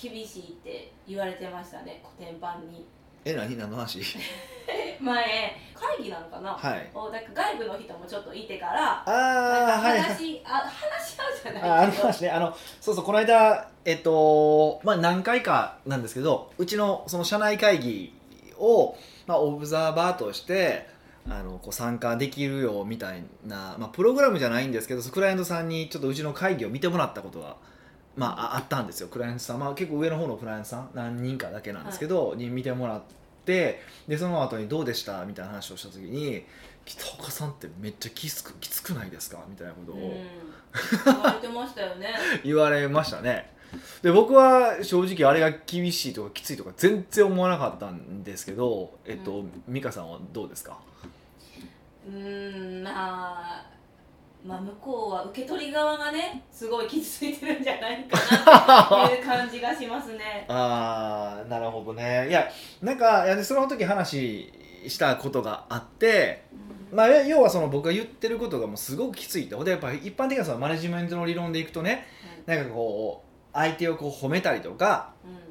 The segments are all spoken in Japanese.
厳しいって言われてましたね古典版に。え何何の話？前会議なのかな、はい。おなんか外部の人もちょっといてからああなんかはいはい。話, あ話し合うじゃないああの話ねあのそうそうこの間えっとまあ何回かなんですけどうちのその社内会議を、まあ、オブザーバーとしてあのこう参加できるよみたいな、まあ、プログラムじゃないんですけどクライアントさんにちょっとうちの会議を見てもらったことが、まあ、ああったんですよクライアントさん、まあ、結構上の方のクライアントさん何人かだけなんですけど、に見てもらってでその後に「どうでした?」みたいな話をした時に「北岡さんってめっちゃきつくきつくないですか?」みたいなことを。うん 言われてましたよね言われましたねで僕は正直あれが厳しいとかきついとか全然思わなかったんですけどえっと、うん美香さんはどうですか？うーんまあまあ向こうは受け取り側がねすごい傷ついてるんじゃないかなっていう感じがしますね。ああなるほどね。いやなんかいやその時話したことがあってまあ、要はその僕が言ってることがもうすごくきついってほんでやっぱり一般的なそのマネジメントの理論でいくとねなんかこう相手をこう褒めたりとかうんうん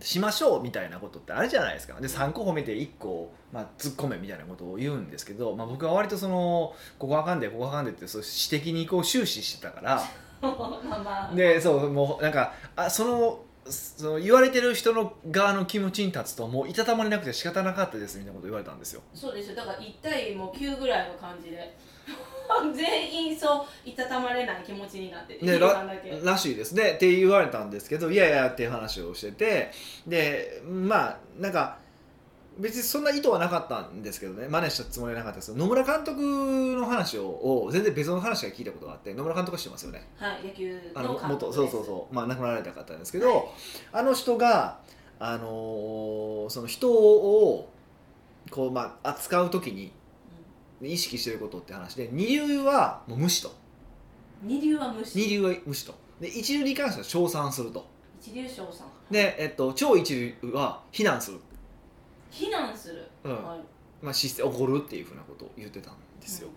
しましょうみたいなことってあるじゃないですか。で3個褒めて1個、まあ、突っ込めみたいなことを言うんですけど、まあ、僕は割とそのここあかんでここあかんでってそう指摘にこう終始してたから。でそうもうなんかあそのその言われてる人の側の気持ちに立つともういたたまれなくて仕方なかったですみたいなこと言われたんですよ。そうですよ。だから1対もう9ぐらいの感じで 全員そういたたまれない気持ちになっててねヒロさんだけ。らしいですね。って言われたんですけどいやいやっていう話をしててでまあなんか別にそんな意図はなかったんですけどね。真似したつもりはなかったですけど野村監督の話をを全然別の話が聞いたことがあって野村監督は知ってますよね。はい野球あのの監督です。元そうそうそう、まあ、亡くなられた方ですけど、はい。あの人が、あのーその人をこう、まあ、扱う時に意識してることって話で二流はもう無視と。二流は無視。二流は無視と。で一流に関しては称賛すると。一流賞さんで、えっと、超一流は非難する、非難する、うん。はい。まあ、姿勢怒るっていうふうなことを言ってたんですよ、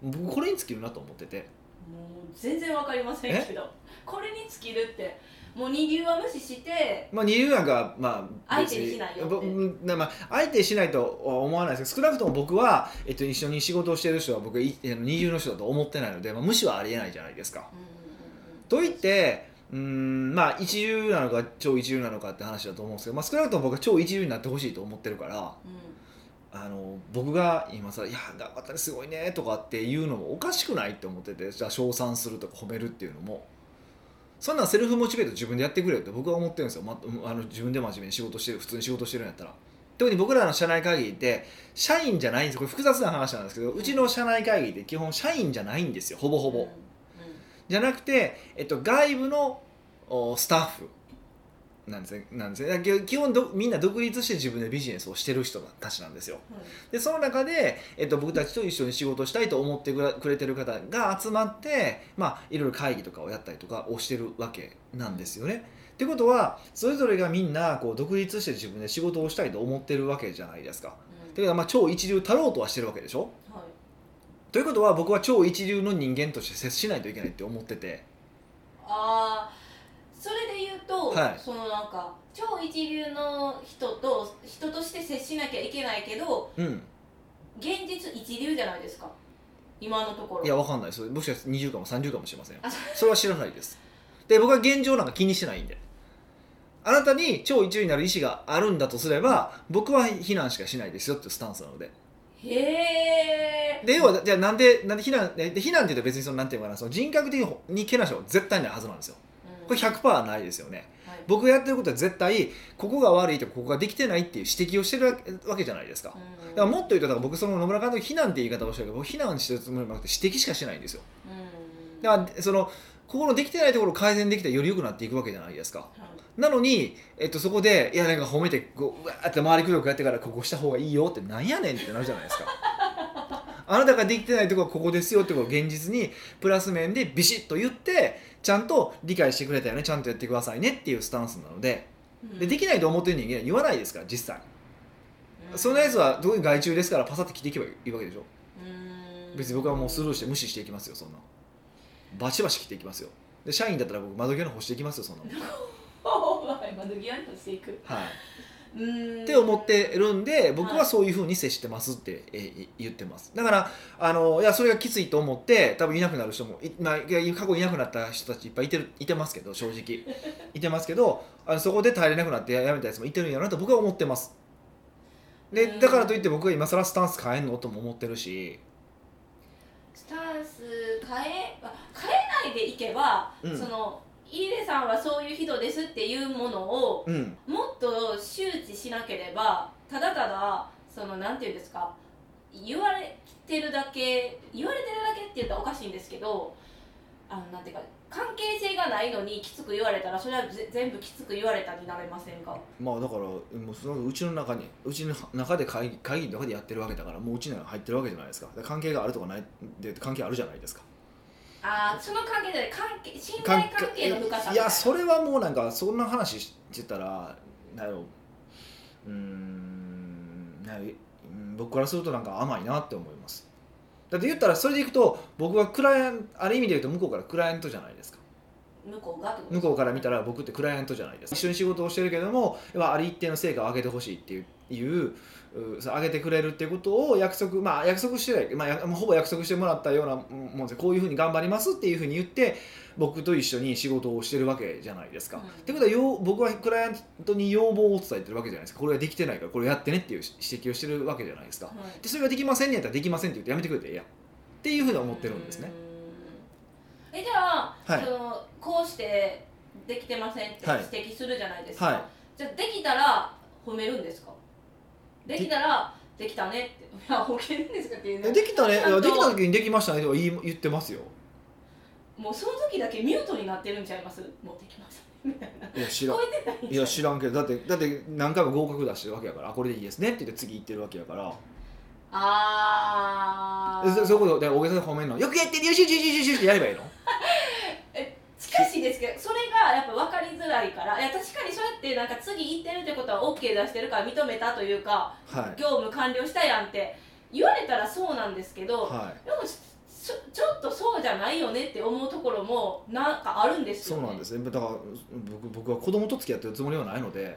僕これに尽きるなと思ってて。もう全然わかりませんけど。これに尽きるってもう二流は無視してまあ、二流なんか、まあ、相手にしないよって。まあ、相手にしないとは思わないですけど少なくとも僕は、えっと、一緒に仕事をしている人は僕二流の人だと思ってないので、まあ、無視はありえないじゃないですか。といってうーんまあ一流なのか超一流なのかって話だと思うんですけど、まあ、少なくとも僕は超一流になってほしいと思ってるからあの僕が今さ「いや頑張ったねすごいね」とかっていうのもおかしくないって思っててじゃあ称賛するとか褒めるっていうのもそんなんセルフモチベート自分でやってくれよって僕は思ってるんですよ、ま、あの自分で真面目に仕事してる普通に仕事してるんやったら。特に僕らの社内会議って社員じゃないんですこれ複雑な話なんですけどうちの社内会議って基本社員じゃないんですよ。ほぼほぼ、うん。じゃなくて、えっと、外部のおスタッフなんですねなんですね基本どみんな独立して自分でビジネスをしてる人たちなんですよ。うんでその中で、えっと、僕たちと一緒に仕事したいと思ってくれてる方が集まって、まあ、いろいろ会議とかをやったりとかをしてるわけなんですよね。ってことはそれぞれがみんなこう独立して自分で仕事をしたいと思ってるわけじゃないですか。うん。ていうかまあ超一流たろうとはしてるわけでしょ。はい。ということは僕は超一流の人間として接しないといけないって思ってて。ああそれで言うと、はい。そのなんか超一流の人と人として接しなきゃいけないけどうん。現実一流じゃないですか。今のところ。いやわかんない。ですもしかして20かも30かもしれませんそそれは知らないです。で僕は現状なんか気にしてないんで。あなたに超一流になる意思があるんだとすれば僕は非難しかしないですよっていうスタンスなので。へえ。で要はじゃあなんでなんで非難で非難っていうと別にそのなんていうのかなその人格的にけなしは絶対ないはずなんですよこれ100%ないですよね。はい。僕がやってることは絶対ここが悪いとかここができてないっていう指摘をしてるわけじゃないですか。うんだからもっと言うとだから僕その野村監督非難って言い方をしてるけど僕非難してるつもりもなくて指摘しかしないんですよ。うんだからそのここのできてないところを改善できたらより良くなっていくわけじゃないですか。はい。なのに、えっと、そこでいやなんか褒めてこううわーって周りくどくやってからここした方がいいよってなんやねんってなるじゃないですか。あなたができてないところはここですよってことを現実にプラス面でビシッと言ってちゃんと理解してくれたよねちゃんとやってくださいねっていうスタンスなので。でできないと思ってる人間は言わないですから実際。うん。そのやつは特に外注ですからパサッと切っていけばいいわけでしょ。うん。別に僕はもうスルーして無視していきますよそんな。バチバチ切っていきますよ。で社員だったら僕窓際の干していきますよそんなもん。窓際に落ちていく。はい、って思ってるんで僕ははいそういうふうに接してますって、えー言ってます。だからあのいやそれがきついと思って多分いなくなる人もい、まあ、過去いなくなった人たちいっぱいいてるいてますけど正直。いてますけど あのそこで耐えれなくなってやめたやつもいてるんやなと僕は思ってます。でうん。だからといって僕が今更スタンス変えんのとも思ってるし。スタンス変えあ変えないでいけば、うん。そのイーレさんはそういう人ですっていうものをうん。もっと周知しなければただただそのなんていうんですか言われてるだけ言われてるだけって言ったらおかしいんですけどあのなんていうか関係性がないのにきつく言われたらそれはぜ全部きつく言われたになれませんか？まあだからもうそのうちの中にうちの中で会議会議の中でやってるわけだからもううちには入ってるわけじゃないですか。関係があるとかないで関係あるじゃないですかああその関係で関係信頼関係の深さいな。いやそれはもうなんかそんな話してたらなんやろうーんなん僕からするとなんか甘いなって思います。だって言ったらそれでいくと僕はクライアントある意味で言うと向こうからクライアントじゃないですか。向こうが向こうから見たら僕ってクライアントじゃないですか。一緒に仕事をしてるけどもある一定の成果を上げてほしいっていう上げてくれるっていうことを約束まあ約束してまあほぼ約束してもらったようなもんでこういうふうに頑張りますっていうふうに言って僕と一緒に仕事をしてるわけじゃないですか。うん。ってことは僕はクライアントに要望を伝えてるわけじゃないですか。これができてないからこれやってねっていう指摘をしてるわけじゃないですか。はい。でそれができませんねやったらできませんって言ってやめてくれてええやん。っていうふうに思ってるんですね。えじゃあ、はい。そのこうしてできてませんってはい。指摘するじゃないですか、はい。じゃあできたら褒めるんですか？できたらできたねって。いや褒めるんですかっていうね。できたね。いやできた時にできましたね。とか言い言ってますよ。もうその時だけミュートになってるんちゃいます？もうできましたみたいな。いや知らん聞こえてないんいじゃや知らんけど。だってだって何回も合格出してるわけやから。あこれでいいですねって言って次行ってるわけやから。あー。えそそういうことで大げさに褒めるの。よくやってるよ。しよしよしよしよしってやればいいの？しかしですけどそれがやっぱ分かりづらいからいや確かにそうやってなんか次行ってるってことは OK 出してるから認めたというかはい。業務完了したやんって言われたらそうなんですけど、はでもちょちょっとそうじゃないよねって思うところもなんかあるんでいすよ、ね、そうなんですね。だから僕僕は子供と付き合ってるつもりはないので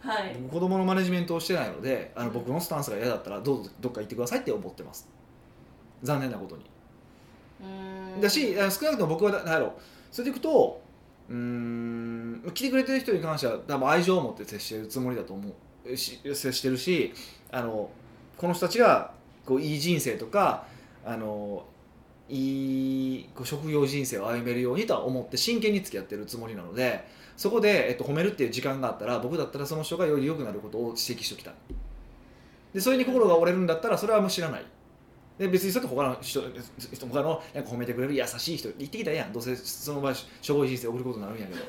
はい。僕子供のマネジメントをしてないのであのうん。僕のスタンスが嫌だったらどうぞどっか行ってくださいって思ってます。残念なことに。うーん。だしあ少なくとも僕は何やろうそれでいくとうん来てくれてる人に関しては多分愛情を持って接してるつもりだと思うし接してるしあのこの人たちがこういい人生とかあのいい職業人生を歩めるようにとは思って真剣に付き合ってるつもりなのでそこで、えっと、褒めるっていう時間があったら僕だったらその人がより良くなることを指摘しておきたい。でそれに心が折れるんだったらそれはもう知らない。で別にそれって他の人他のなんか褒めてくれる優しい人行ってきたらええやん。どうせその場合しょぼい人生送ることになるんやけど。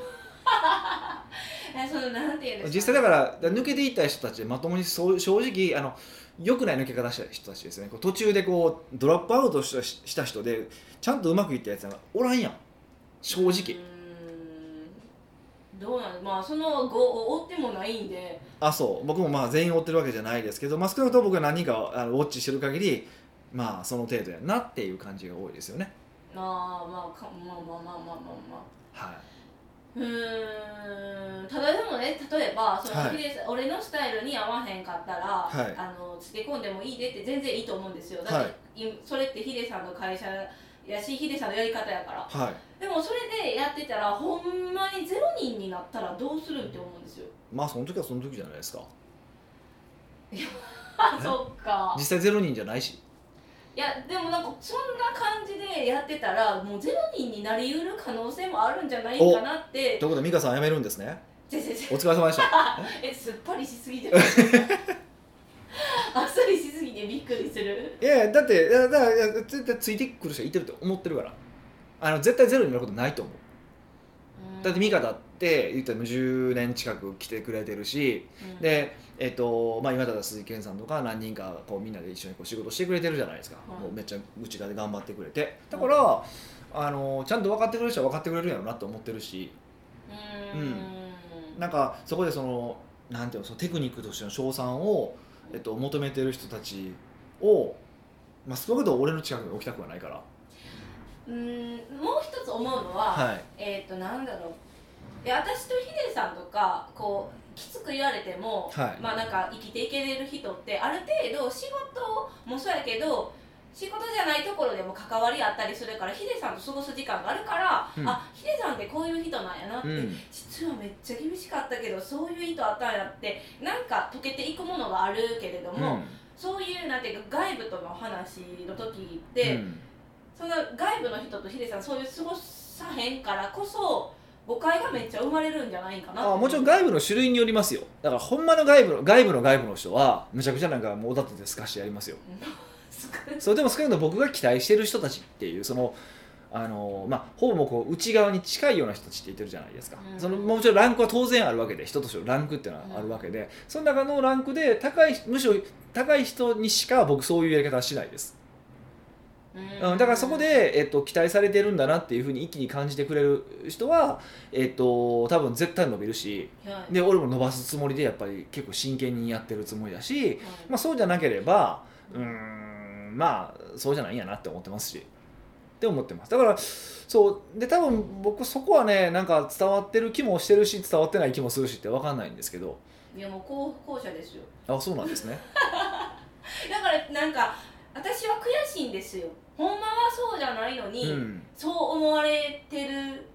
えそのなんていうんですか、実際だから抜けていった人たちでまともにそう正直あの良くない抜け方した人たちですね。こう途中でこうドラップアウトしたした人でちゃんとうまくいったやつがおらんやん。正直。どうなんまあその後を追ってもないんで。あそう。僕もまあ全員追ってるわけじゃないですけど、まあ、少なくとも僕が何人かあのウォッチしてる限りまあその程度やなっていう感じが多いですよね。ああまあかまあまあまあまあまあまあ。はうーんただでもね例えばその、はい俺のスタイルに合わへんかったら、はい。あのつけ込んでもいいでって全然いいと思うんですよ。だって、い。それってヒデさんの会社やしヒデさんのやり方やから。いはい。でもそれでやってたらほんまにゼロ人になったらどうするんって思うんですよ。まあその時はその時じゃないですか。あ そっか。実際ゼロ人じゃないしいやでもなんかそんな感じでやってたらもうゼロ人になりうる可能性もあるんじゃないかなって。ということで美香さん辞めるんですね？お疲れ様でした。えすっぱりしすぎて あっさりしすぎてびっくりする。いやだってだから絶対ついてくる人はいてると思ってるから。あの絶対ゼロになることないと思うだって美香だって言ったらもう10年近く来てくれてるしうん。で、えっとまあ、今だったら鈴木健さんとか何人かこうみんなで一緒にこう仕事してくれてるじゃないですか、はいもうめっちゃ内側で頑張ってくれて。だから、あのちゃんと分かってくれる人は分かってくれるんやろうなと思ってるし。うーん。なんかそこでそのなんていうのそのテクニックとしての賞賛を、えっと、求めてる人たちを、まあ、少なくとも俺の近くに置きたくはないからうーんもう一つ思うのは、はい。えっ、となんだろう。いや私とヒデさんとかこうきつく言われても、はい。まあなんか生きていけれる人ってある程度仕事もそうやけど仕事じゃないところでも関わりあったりするからヒデさんと過ごす時間があるから、うん。あヒデさんってこういう人なんやなって、うん。実はめっちゃ厳しかったけどそういう意図あったんやってなんか溶けていくものがあるけれども、うん。そういうなんていうか外部との話の時って、うんその外部の人とヒデさんそういう過ごさへんからこそ誤解がめっちゃ生まれるんじゃないかな。あもちろん外部の種類によりますよ。だからほんまの外部の外部の外部の人はむちゃくちゃなんかもうだってすかしてやりますよ。うんそれでも少なくとも僕が期待してる人たちっていうそのあのまあ、ほぼこう内側に近いような人たちって言ってるじゃないですか、うん。そのもちろんランクは当然あるわけで人としてのランクっていうのはあるわけで、その中のランクで高いむしろ高い人にしか僕そういうやり方はしないです、うん。うん、だからそこで、えっと、期待されてるんだなっていうふうに一気に感じてくれる人は、えっと、多分絶対伸びるしはい。で俺も伸ばすつもりでやっぱり結構真剣にやってるつもりだし、はい。まあ、そうじゃなければうーんまあそうじゃないんやなって思ってますしって思ってます。だからそうで多分僕そこはねなんか伝わってる気もしてるし伝わってない気もするしって分かんないんですけど。いやもう後後者ですよ。あそうなんですね。だからなんか私は悔しいんですよ。ほんまはそうじゃないのに、うん。そう思われてる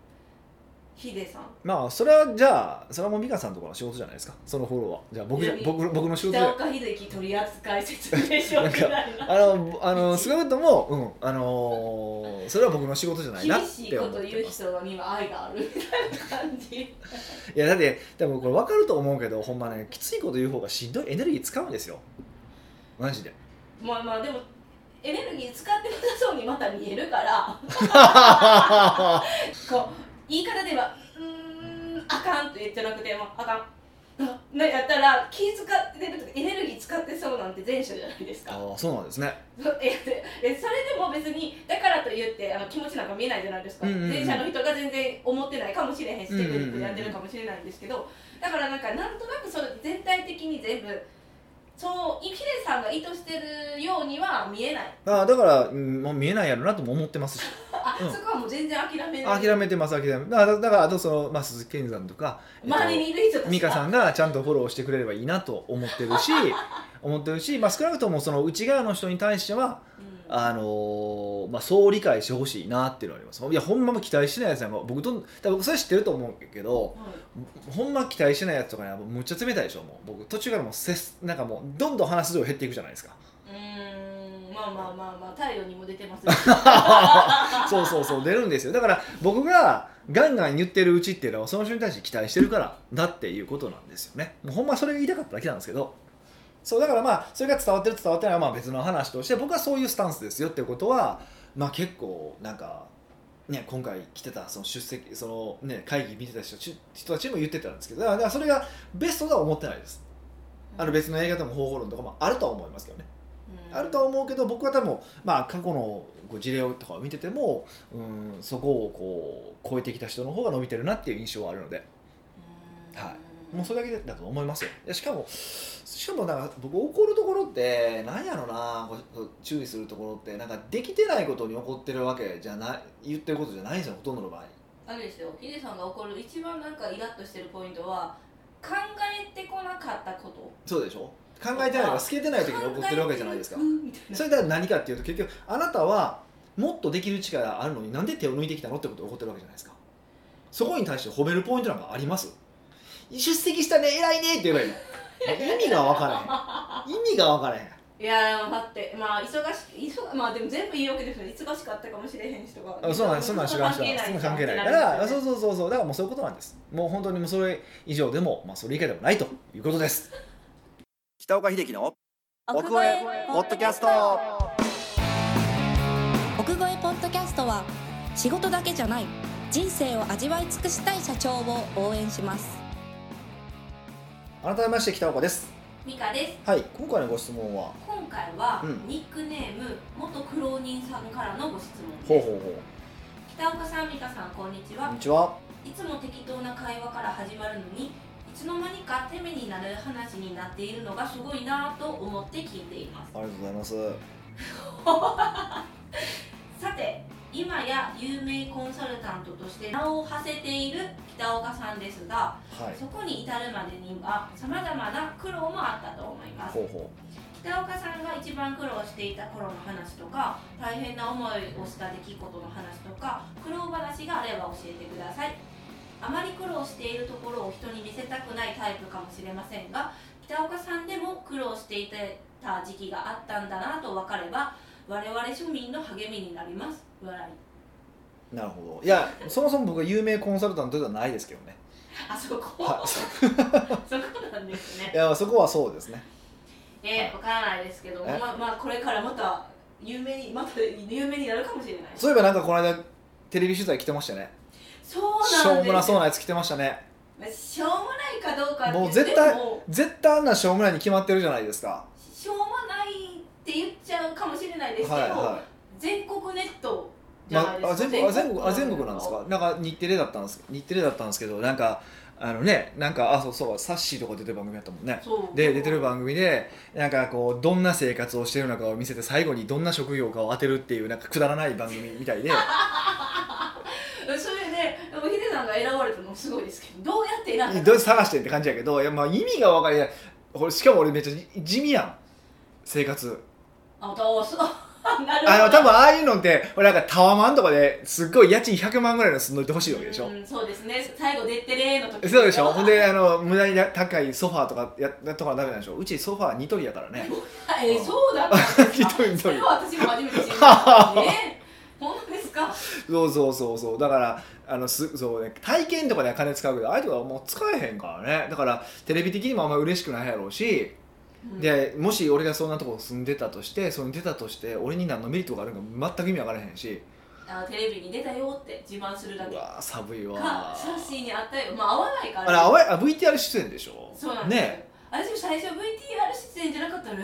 ヒデさん。まあそれはじゃあそれはもう美香さんとかの仕事じゃないですか。そのフォローは。じゃあ僕じゃ僕僕の仕事で北岡秀樹取扱説明書みたいな。あのあの少なくとも、うんあのーそれは僕の仕事じゃないなっ厳 しいてこと言う人には愛があるみたいな感じ。いやだってでもこれ分かると思うけどほんまねきついこと言う方がしんどいエネルギー使うんですよ。マジで。まあまあでもエネルギー使ってなさそうにまた見えるから。こう言い方では「うーんあかん」と言ってなくても「あかん」あなやったら気使ってるとかエネルギー使ってそうなんて前者じゃないですか。ああそうなんですね。そえそれでも別にだからと言ってあの気持ちなんか見えないじゃないですか、うんうんうん。前者の人が全然思ってないかもしれへんしテクニックでやってるかもしれないんですけどだからなんかなんとなくそれ全体的に全部そうヒデさんが意図してるようには見えない。ああだから、うん、もう見えないやろなとも思ってますし。あ、うん。そこはもう全然諦めない。諦めてます諦めてだからだからあとその、まあ、鈴木健二さんとか、えっと周りにいる人たちが。美香さんがちゃんとフォローしてくれればいいなと思ってるし 思ってるし、まあ、少なくともその内側の人に対してはうんあのーまあ、そう理解してほしいなっていうのはあります。いやほんまも期待してないやつは僕と多分僕それ知ってると思うけどはい。ほんま期待してないやつとかにはむっちゃ冷たいでしょもう。僕途中からもうせすなんかもうどんどん話す量減っていくじゃないですか。うーんまあまあまあまあ太陽にも出てます そうそうそう出るんですよ。だから僕がガンガン言ってるうちっていうのはその人に対して期待してるからだっていうことなんですよね。もうほんまそれが言いたかっただけなんですけどそうだからまあそれが伝わってる伝わってないはまあ別の話として僕はそういうスタンスですよっていうことはまあ結構なんかね今回来てたその出席そのね会議見てた人人たちにも言ってたんですけどだからそれがベストとは思ってないです。あの別の映画でも方法論とかもあるとは思いますけどね。うん。あるとは思うけど僕は多分、まあ、過去の事例とかを見ててもうんそこをこう超えてきた人の方が伸びてるなっていう印象はあるので。うん。はもうそれだけだと思いますよ。でしかもしかもなんか僕怒るところって何やろなこう注意するところってなんかできてないことに怒ってるわけじゃない言ってることじゃないんですよほとんどの場合。あれですよ。ヒデさんが怒る一番なんかイラッとしてるポイントは考えてこなかったこと。そうでしょ？考えてないから透けてない時に怒ってるわけじゃないですか。それで何かっていうと結局あなたはもっとできる力あるのになんで手を抜いてきたのってことを怒ってるわけじゃないですか。そこに対して褒めるポイントなんかあります？出席したね偉いねって言えばいいの。意味が分からへん。意味が分からへん。いやー待って。まあ忙し忙まあでも全部言い訳ですよね。忙しかったかもしれへん人が。あそうなんそんなん知らん人はそんなん関係ないからそうそうそうそう。だからもうそういうことなんです。もう本当にもうそれ以上でも、まあ、それ以下でもないということです。北岡秀樹の奥越えポッドキャスト。奥越えポッドキャストは仕事だけじゃない人生を味わい尽くしたい社長を応援します改めまして北岡です。ミカです。はい今回のご質問は？今回は、うん。ニックネーム元苦労人さんからのご質問です。ほうほうほ北岡さん美香さんこんにちうこんはにちは。いつも適当な会話から始まるのにいつの間にか手目になる話になっているのがすごいなぁと思って聞いています。ありがとうございます。さて今や有名コンサルタントとして名を馳せている北岡さんですがはい。そこに至るまでにはさまざまな苦労もあったと思います。北岡さんが一番苦労していた頃の話とか大変な思いをした出来事の話とか苦労話があれば教えてください。あまり苦労しているところを人に見せたくないタイプかもしれませんが北岡さんでも苦労していた時期があったんだなと分かれば我々庶民の励みになります笑い。うなるほど。いやそもそも僕は有名コンサルタントではないですけどね。あそこ、は そこなんですね。いやそこはそうですね。えー、分からないですけどえ？まあまあこれからまた有名にまた有名になるかもしれない。そういえばなんかこの間テレビ取材来てましたね。そうしょなんですうもなそうなやつ来てましたね。しょうもないかどうかもう絶対絶対あんなしょうもないに決まってるじゃないですか。しょうもないって言っちゃうかもしれないですけど、はいは全国ネットい、じゃないですか、まあ、あ全国あ全国あ全国なんですか？かなんか日テレだったんです日テレだったんですけどなんかあのねなんかあそうそうサッシーとか出てる番組やったもんね。で出てる番組でなんかこうどんな生活をしてるのかを見せて最後にどんな職業かを当てるっていうなんかくだらない番組みたいで。それででもヒデさんが選ばれたのもすごいですけどどうやって選んだどう探してって感じやけどいや、まあ、意味が分かりないこれしかも俺めっちゃ地味やん。生活。あそうそうあの多分ああいうのって俺なんかタワマンとかですっごい家賃100万ぐらいの住んどいてほしいわけでしょ、うん、そうですね。最後「でってれ」の時そうでしょ？ほんであの無駄に高いソファーとかやとかダメなんでしょ？うちソファーニトリやからね。えそうだったんですか？ニトリニトリ。それは私も初めて知り ですか？そうそうそうそう。だからあのすそう、ね、体験とかでは金使うけどああいうとこはもう使えへんからね。だからテレビ的にもあんま嬉しくないやろうし、うんでもし俺がそんなとこ住んでたとしてその出たとして俺に何のメリットがあるのか全く意味わからへんし。あテレビに出たよって自慢するだけ。かうわー寒いわサッシーに会ったよ。まあ会わないから。あれあわあ VTR 出演でしょ？そうなんですよ、ね私も最初 VTR 出演じゃなかったらえ？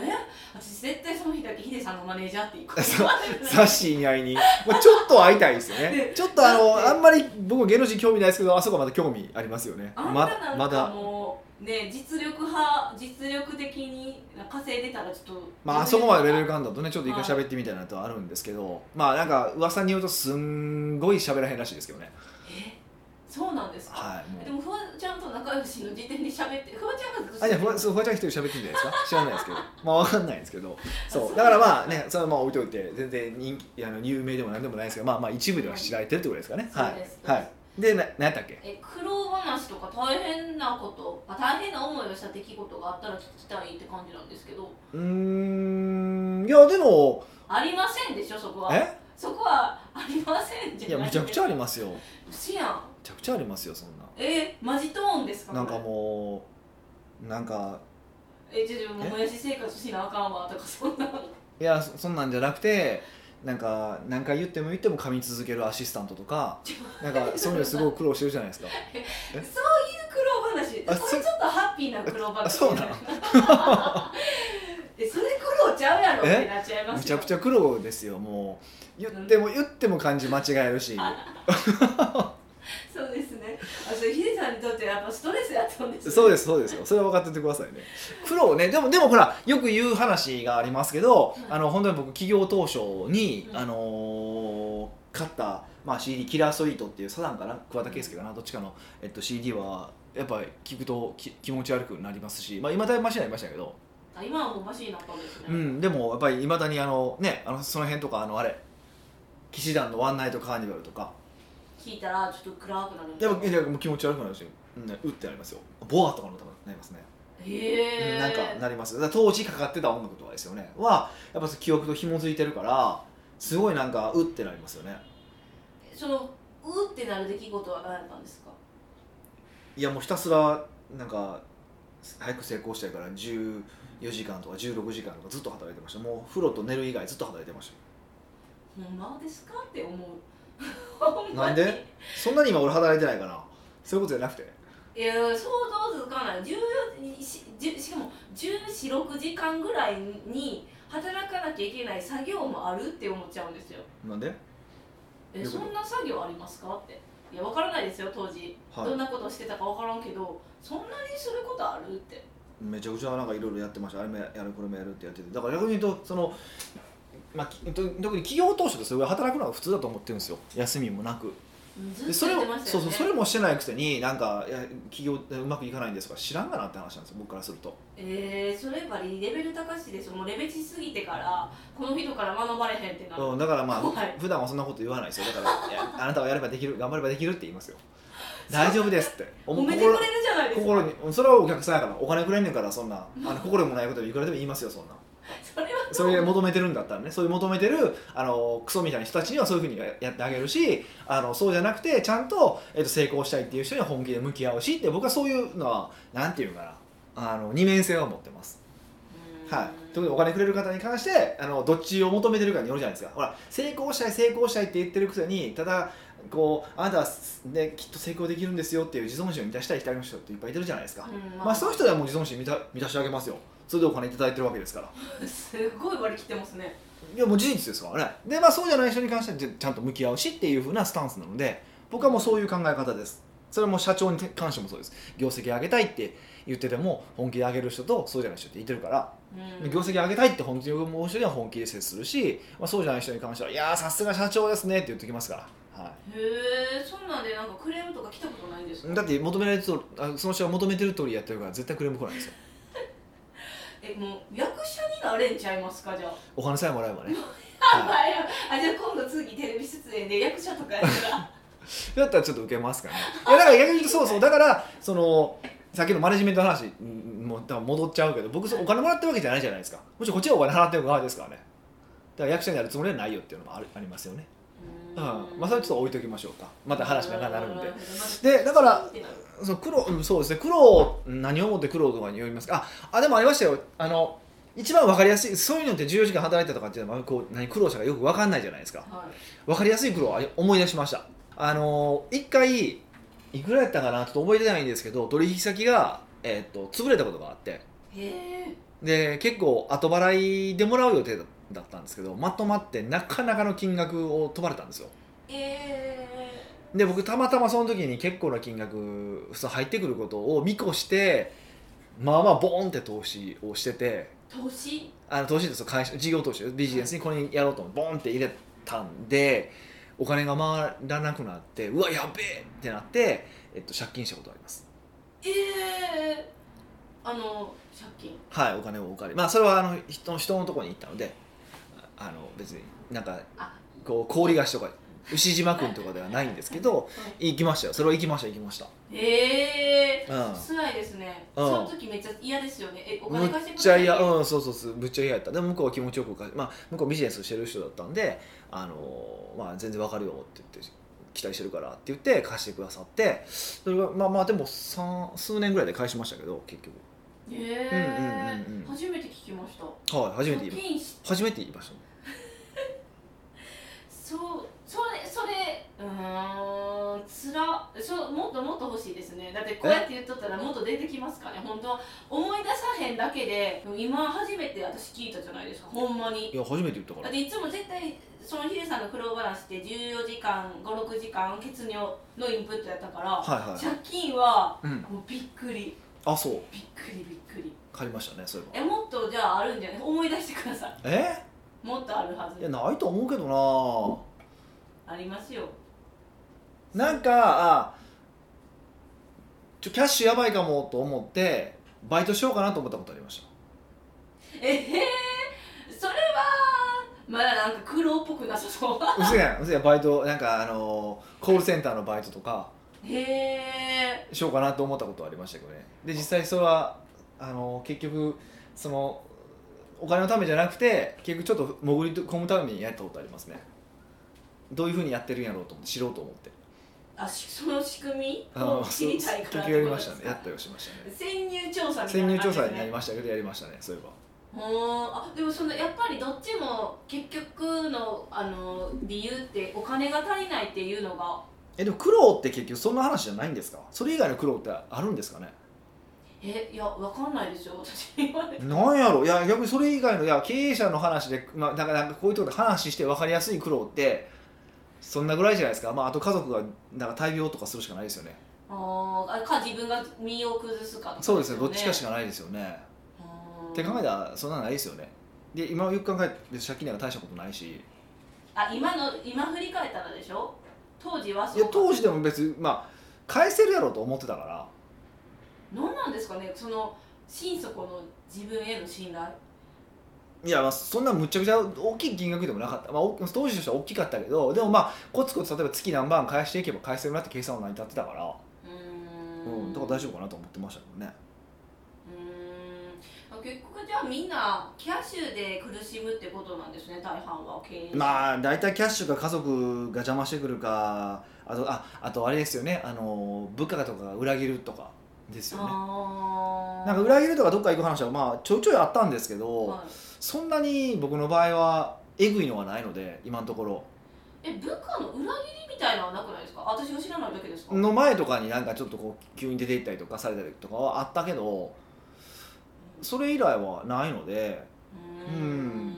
私絶対その日だけヒデさんのマネージャーって言う そうサッシーに会いに、もうちょっと会いたいですよね。ねちょっとあのあんまり僕芸能人興味ないですけどあそこはまだ興味ありますよね。まだ。もうね実力派実力的に稼いでたらちょっとまああそこまでレベル感だとねちょっと一回喋ってみたいなとはあるんですけど、まあなんか噂によるとすんごい喋らへんらしいですけどね。え？そうなんですか、はいでもフワちゃんと仲良しの時点で喋ってフワちゃんがずっとあじゃあフワフワちゃん一人喋ってるんじゃないですか？知らないですけど。まあわかんないんですけど。そう。だ。からまあねそれはまあ置いといて全然人気あの有名でもなんでもないですけどまあまあ一部では知られてるってことですかね。はい。はいでな何やったっけ？え苦労話とか大変なことあ大変な思いをした出来事があったら聞きたいって感じなんですけど。うーん。いやでも。ありませんでしょそこは。え？そこはありませんじゃないいやむちゃくちゃありすますよ。むすやん。ちゃくちゃありますよそんな。えマジトーンですかなんかもうなんか。えじゃあもやし生活しなあかんわとかそんな。いやそそんなんじゃなくてなんか何回言っても言っても噛み続けるアシスタントとかなんかそういうのすごい苦労してるじゃないですか。そういう苦労話。あそこれちょっとハッピーな苦労話あそうなの？えそれ苦労ちゃうやろってえ？なっちゃいますよ。むちゃくちゃ苦労ですよもう。言っても言っても漢字間違えるし。そうですねあそれヒデさんにとってやっぱストレスやったんですね。そうですそうですよ。それは分かっててくださいね。苦労ね。でもでもほらよく言う話がありますけど、はい。あの本当に僕企業当初に、うんあのー買った、まあ、CD「キラーストリート」っていうサザンかな桑田佳祐かなどっちかの、えっと、CD はやっぱり聞くとき気持ち悪くなりますし、まあ、今だいぶマシになりましたけど、あ今はもうマシになったんですね、うん、でもやっぱりいまだにあのねあのその辺とかあのあれ騎士団の「ワンナイトカーニバル」とか聞いたらちょっと暗くなる。んいやいやもう気持ち悪くなるし、うんね、うってなりますよ。ボアとかの多分なりますね。へえ。なんかなります。だから当時かかってた音楽とかですよね。はやっぱ記憶と紐づいてるからすごいなんかうってなりますよね。そのうってなる出来事は何だったんですか？いやもうひたすらなんか早く成功したいから14時間とか16時間とかずっと働いてました。もう風呂と寝る以外ずっと働いてましほんまですか？って思う なんで？そんなに今俺働いてないかなそういうことじゃなくて。いや想像つかない。14しじしかも1416時間ぐらいに働かなきゃいけない作業もあるって思っちゃうんですよ。なんで？えそんな作業ありますか？って。いや分からないですよ当時、はい。どんなことしてたか分からんけどそんなにすることあるって。めちゃくちゃなんかいろいろやってました。あれもやるこれもやるってやってて。だから逆に言うとそのまあ、特に企業当初でそれ働くのが普通だと思ってるんですよ。休みもなく。それをそうそうそれもしてないくせになんかいや企業うまくいかないんですとか知らんがなって話なんですよ。僕からすると。えー、それやっぱりレベル高しですもうレベチすぎてからこの人から学ばれへんってなん、だからまあ、はい。普段はそんなこと言わないですよ。だからいやあなたはやればできる頑張ればできるって言いますよ。大丈夫ですって。お褒めてくれるじゃないですか。心にそれはお客さんやからお金くれんねんからそんなあの心もないこといくらでも言いますよそんなそれ求めてるんだったらねそういう求めてるあのクソみたいな人たちにはそういうふうにややってあげるしあのそうじゃなくてちゃんと,、えっと成功したいっていう人には本気で向き合うしって僕はそういうのはなんていうかなあの二面性を持ってます。うん。はい、特にお金くれる方に関してあのどっちを求めてるかによるじゃないですか。ほら成功したい成功したいって言ってるくせにただこうあなたは、ね、きっと成功できるんですよっていう自尊心を満たしたい人の人っていっぱいいてるじゃないですか、うん。まあ、そういう人はもう自尊心満た満たしてあげますよそれでお金いただいてるわけですから。すごい割り切ってますね。いやもう事実ですからね。でまあそうじゃない人に関してはちちゃんと向き合うしっていうふうなスタンスなので僕はもうそういう考え方です。それはもう社長に関してもそうです。業績上げたいって言ってても本気で上げる人とそうじゃない人っていてるから。うん。業績上げたいって本気で思う人には本気で接するし、まあ、そうじゃない人に関しては「いやーさすが社長ですね」って言ってきますから、はへえそんなんでなんかクレームとか来たことないんですか？い、だって求められるとあその人が求めてる通りやってるから絶対クレーム来ないんですよえもう役者になれんちゃいますかじゃあ？お金さえもらえばね、あ、じゃあ今度次テレビ出演で役者とかやったら？い、だったらちょっと受けますからね。いやだから逆に言うとそうそう。だからそのさっきのマネジメントの話うんもう多分戻っちゃうけど僕お金もらってるわけじゃないじゃないですか。もちろんこっちがお金払ってる側ですからね。だから役者になるつもりはないよっていうのもあるありますよね。うんまあそれはちょっと置いときましょうか。また話長くなるんで。でだからその苦労うんそうですね。苦労何をもって苦労とかによりますか。ああでもありましたよ。あの一番分かりやすいそういうのって14時間働いたとかっていうのはこう何苦労したかよく分かんないじゃないですか。はい。分かりやすい苦労あり思い出しました。あの一回いくらやったかなちょっと覚えてないんですけど取引先が、えっと潰れたことがあって。で結構後払いでもらう予定だだったんですけどまとまってなかなかの金額を飛ばれたんですよ。えで僕たまたまその時に結構な金額そう入ってくることを見越してまあまあボーンって投資をしててー、投資？あの投資ですよ。会社事業投資ビジネスにこれにやろうと思ってボーンって入れたんでお金が回らなくなってうわやべえってなって、えっと、借金したことあります。ええー、あの借金？はいお金をお借り。まあそれはあの人の人のところに行ったのでああの別になんかあこう氷菓子とか牛島君とかではないんですけど行きましたよ。それは行きました行きました。ええ。うん。ー、辛いですね、うん。その時めっちゃ嫌ですよね。えお金貸してくだちゃ嫌さい？ようんそうそうそう。むっちゃ嫌やった。でも向こうは気持ちよくまあ向こうビジネスしてる人だったんであのまあ全然わかるよって言って期待してるからって言って貸してくださって。それがまあまあでも三数年ぐらいで返しましたけど結局。ええ。うんうんうんうん。初めて聞きました。はい初めて言い借金し初めて言いましたそうそれそれうーんつらそうもっともっと欲しいですね。だってこうやって言っとったらもっと出てきますかね本当は。思い出さへんだけで今初めて私聞いたじゃないですかほんまに。いや初めて言ったから。だっていつも絶対そのヒデさんの苦労話って14時間56時間血尿のインプットやったから、はいはい。借金はうんもうびっくり。あそう。びっくりびっくり。借りましたねそういえば。えもっとじゃああるんじゃない？思い出してください。え？もっとあるはいやずないと思うけどな。ありますよ。なんかあちょキャッシュやばいかもと思ってバイトしようかなと思ったことありました。ええそれはまだなんか苦労っぽくなさそう。うせやん。うせやん。バイトなんかあのコールセンターのバイトとかへえしようかなと思ったことはありましたけどね。で実際それはあの結局そのお金のためじゃなくて結局ちょっと潜り込むためにやったことありますね。どういうふうにやってるんやろうと思って知ろうと思って。あしその仕組み？を知りたいから結局やりましたね。やったりはしましたね。潜入調査みたい潜入調査になりましたけどやりましたねそういえば。あでもそのやっぱりどっちも結局のあの理由ってお金が足りないっていうのが。えでも苦労って結局そんな話じゃないんですか？それ以外の苦労ってあるんですかね？えいやわかんないですよ私。なんやろ？いや逆にそれ以外のいや経営者の話で、まあ、だからなんかこういうところで話して分かりやすい苦労ってそんなぐらいじゃないですか、まあ、あと家族がなんか大病とかするしかないですよね。あーあか自分が身を崩すかとかそうですねよ。どっちかしかないですよね。って考えたらそんなのないですよね。で今よく考えて借金なんか大したことないし。あ今の今振り返ったらでしょ？当時はそいうや当時でも別にまあ返せるやろうと思ってたから何なんですかねその心底の自分への信頼。いやまあそんなむちゃくちゃ大きい金額でもなかった、まあ、お当時としては大きかったけどでもまあコツコツ例えば月何万返していけば返せるなって計算は成り立ってたから、うーうんん、だから大丈夫かなと思ってましたけどね。うーん。結局じゃあみんなキャッシュで苦しむってことなんですね大半は経営者。まあ大体キャッシュか家族が邪魔してくるかあとああとあれですよねあの部下とかが裏切るとかですよね。なんか裏切るとかどっか行く話はまあちょいちょいあったんですけど、はい。そんなに僕の場合はえぐいのはないので今のところ。え部下の裏切りみたいなのはなくないですか？私が知らないだけですか？の前とかになんかちょっとこう急に出て行ったりとかされたりとかはあったけどそれ以来はないのでうーん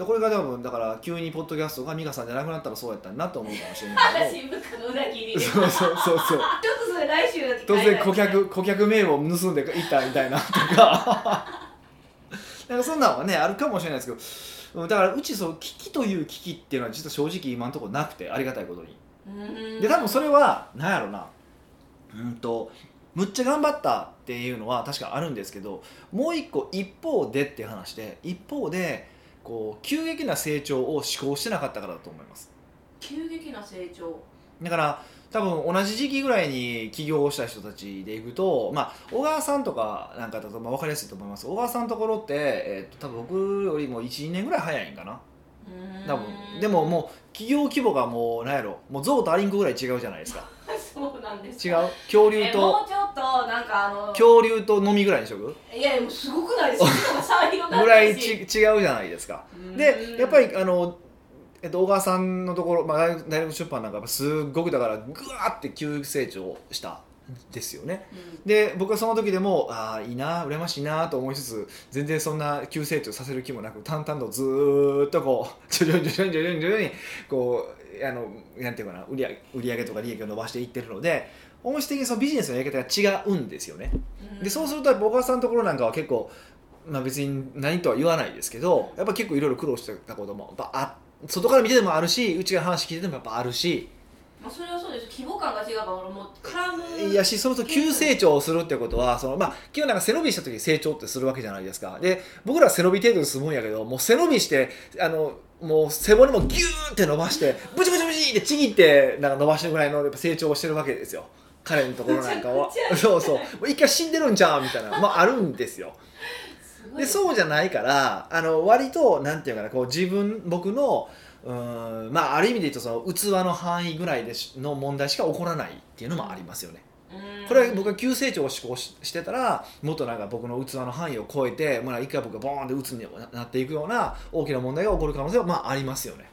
でこれが多分だから急にポッドキャストが美香さんじゃなくなったらそうやったなと思うかもしれないけ私部下の裏切りそうそうそうそう。ちょっとそれ来週突然顧客顧客名簿を盗んでいったみたいなとか。なんかそんなのはねあるかもしれないですけど。うんだからうちそう危機という危機っていうのは実は正直今のところなくてありがたいことに。で多分それは何やろな。うんとむっちゃ頑張ったっていうのは確かあるんですけどもう一個一方でっていう話で一方でこう急激な成長を志向してなかったからだと思います。急激な成長。だから多分同じ時期ぐらいに起業をした人たちでいくと、まあ、小川さんとかなんかだとまあ分かりやすいと思います。小川さんのところって、えー、と多分僕よりも12年ぐらい早いんかな。多分。でももう企業規模がもう何やろ。もう象とアリンコぐらい違うじゃないですか そうなんです。違う？恐竜えもとうちょっとなんかあの恐竜と飲みぐらいにしとく？いやいやもうすごくないです。かぐらいち違うじゃないですか。うん。でやっぱりあの、えっと、小川さんのところ、まあ、大学出版なんかはすっごくだからぐわーって急成長した。んですよね。うん。で僕はその時でもああいいな羨ましいなと思いつつ全然そんな急成長させる気もなく淡々とずーっとこう 徐々に徐々に徐々に徐々にこうあのなんていうかな売り上げ売り上げとか利益を伸ばしていってるので本質的にそのビジネスのやり方が違うんですよね。うん。でそうするとやっぱ小川さんのところなんかは結構、まあ、別に何とは言わないですけどやっぱ結構いろいろ苦労してたこともやっぱあ外から見ててもあるしうちが話聞いててもやっぱあるしまあそれはそうです。規模感が違うからもう絡むいやしそもそも急成長をするってことはその、まあ、基本なんか背伸びした時に成長ってするわけじゃないですか。で僕らは背伸び程度で済むんやけどもう背伸びしてあのもう背骨もギューって伸ばしてブチブチブチってちぎってなんか伸ばしてるぐらいのやっぱ成長をしてるわけですよ。彼のところなんかは。そうそう。もう一回死んでるんちゃうみたいなまああるんですよ。でそうじゃないからあの割となんていうかなこう自分僕のうーんまあある意味で言うとその器の範囲ぐらいでしの問題しか起こらないっていうのもありますよね。うんこれは僕が急成長を志向ししてたらもっとなんか僕の器の範囲を超えてもう一回僕がボーンって鬱になっていくような大きな問題が起こる可能性はまあありますよね。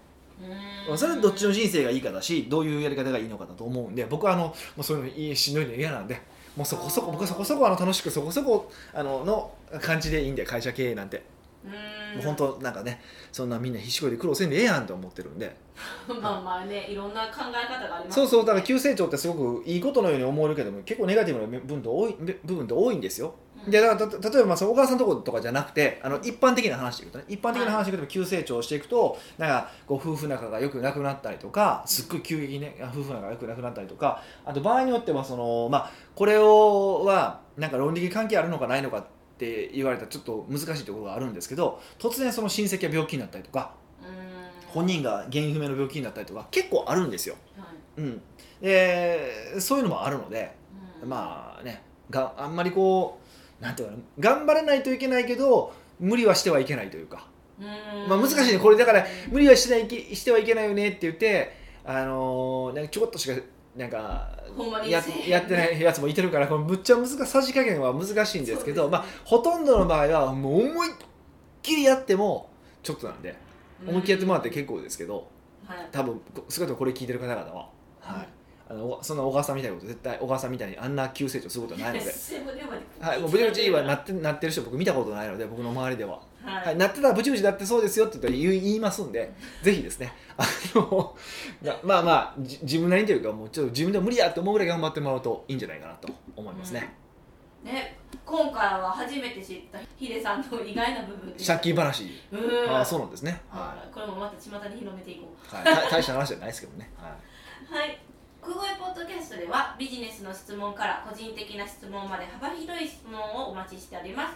うんそれはどっちの人生がいいかだしどういうやり方がいいのかだと思うんで僕はあのもうそういうのいいしんどいの嫌なんでもうそこそこ僕はそこそこあの楽しくそこそこあのの感じでいいんで会社経営なんて。うん。もう本当なんかねそんなみんな必死こいで苦労せんでええやんと思ってるんで。まあまあねいろんな考え方がありますそうそうだから急成長ってすごくいいことのように思えるけども結構ネガティブな部分って多い部分って多いんですよ。うん。でだからた例えばまあその小川さんのところとかじゃなくてあの一般的な話で言うとね一般的な話で言うと急成長していくとなんかこう夫婦仲がよくなくなったりとかすっごい急激にね夫婦仲がよくなくなったりとかあと場合によってはそのまあこれをはなんか論理的関係あるのかないのかって言われたらちょっと難しいところがあるんですけど突然その親戚が病気になったりとかうん。本人が原因不明の病気になったりとか結構あるんですよ、はい。うん、でそういうのもあるのでうん。まあねがあんまりこうなんていうかな頑張らないといけないけど無理はしてはいけないというか、うん。まあ、難しいね。これだから無理はしないきしてはいけないよねって言ってあのーなんかちょこっとしかなんかややってないやつもいてるからこのぶっちゃ難しさじ加減は難しいんですけどまあ、ほとんどの場合はもう思いっきりやってもちょっとなんで思いっきりやってもらって結構ですけどはい。多分少なくともこれ聞いてる方々は、はい、あのおそんな小川さんみたいなこと絶対小川さんみたいにあんな急成長することはないので。はい、もうブチブチはなってなってる人僕見たことないので僕の周りでは、ははいい、なってたらブチブチなってそうですよって言言いますんでぜひですね。あのなまあまあじ自分なりにというかもうちょっと自分でも無理やって思うぐらい頑張ってもらうといいんじゃないかなと思いますね、ね今今回は初めて知ったヒデさんの意外な部分で。借金話。うん。ああそうなんですね。ははい。これもまた巷に広めていこう。い、はい、た大した話じゃないですけどね。はい。はい。くごえポッドキャストではビジネスの質問から個人的な質問まで幅広い質問をお待ちしております。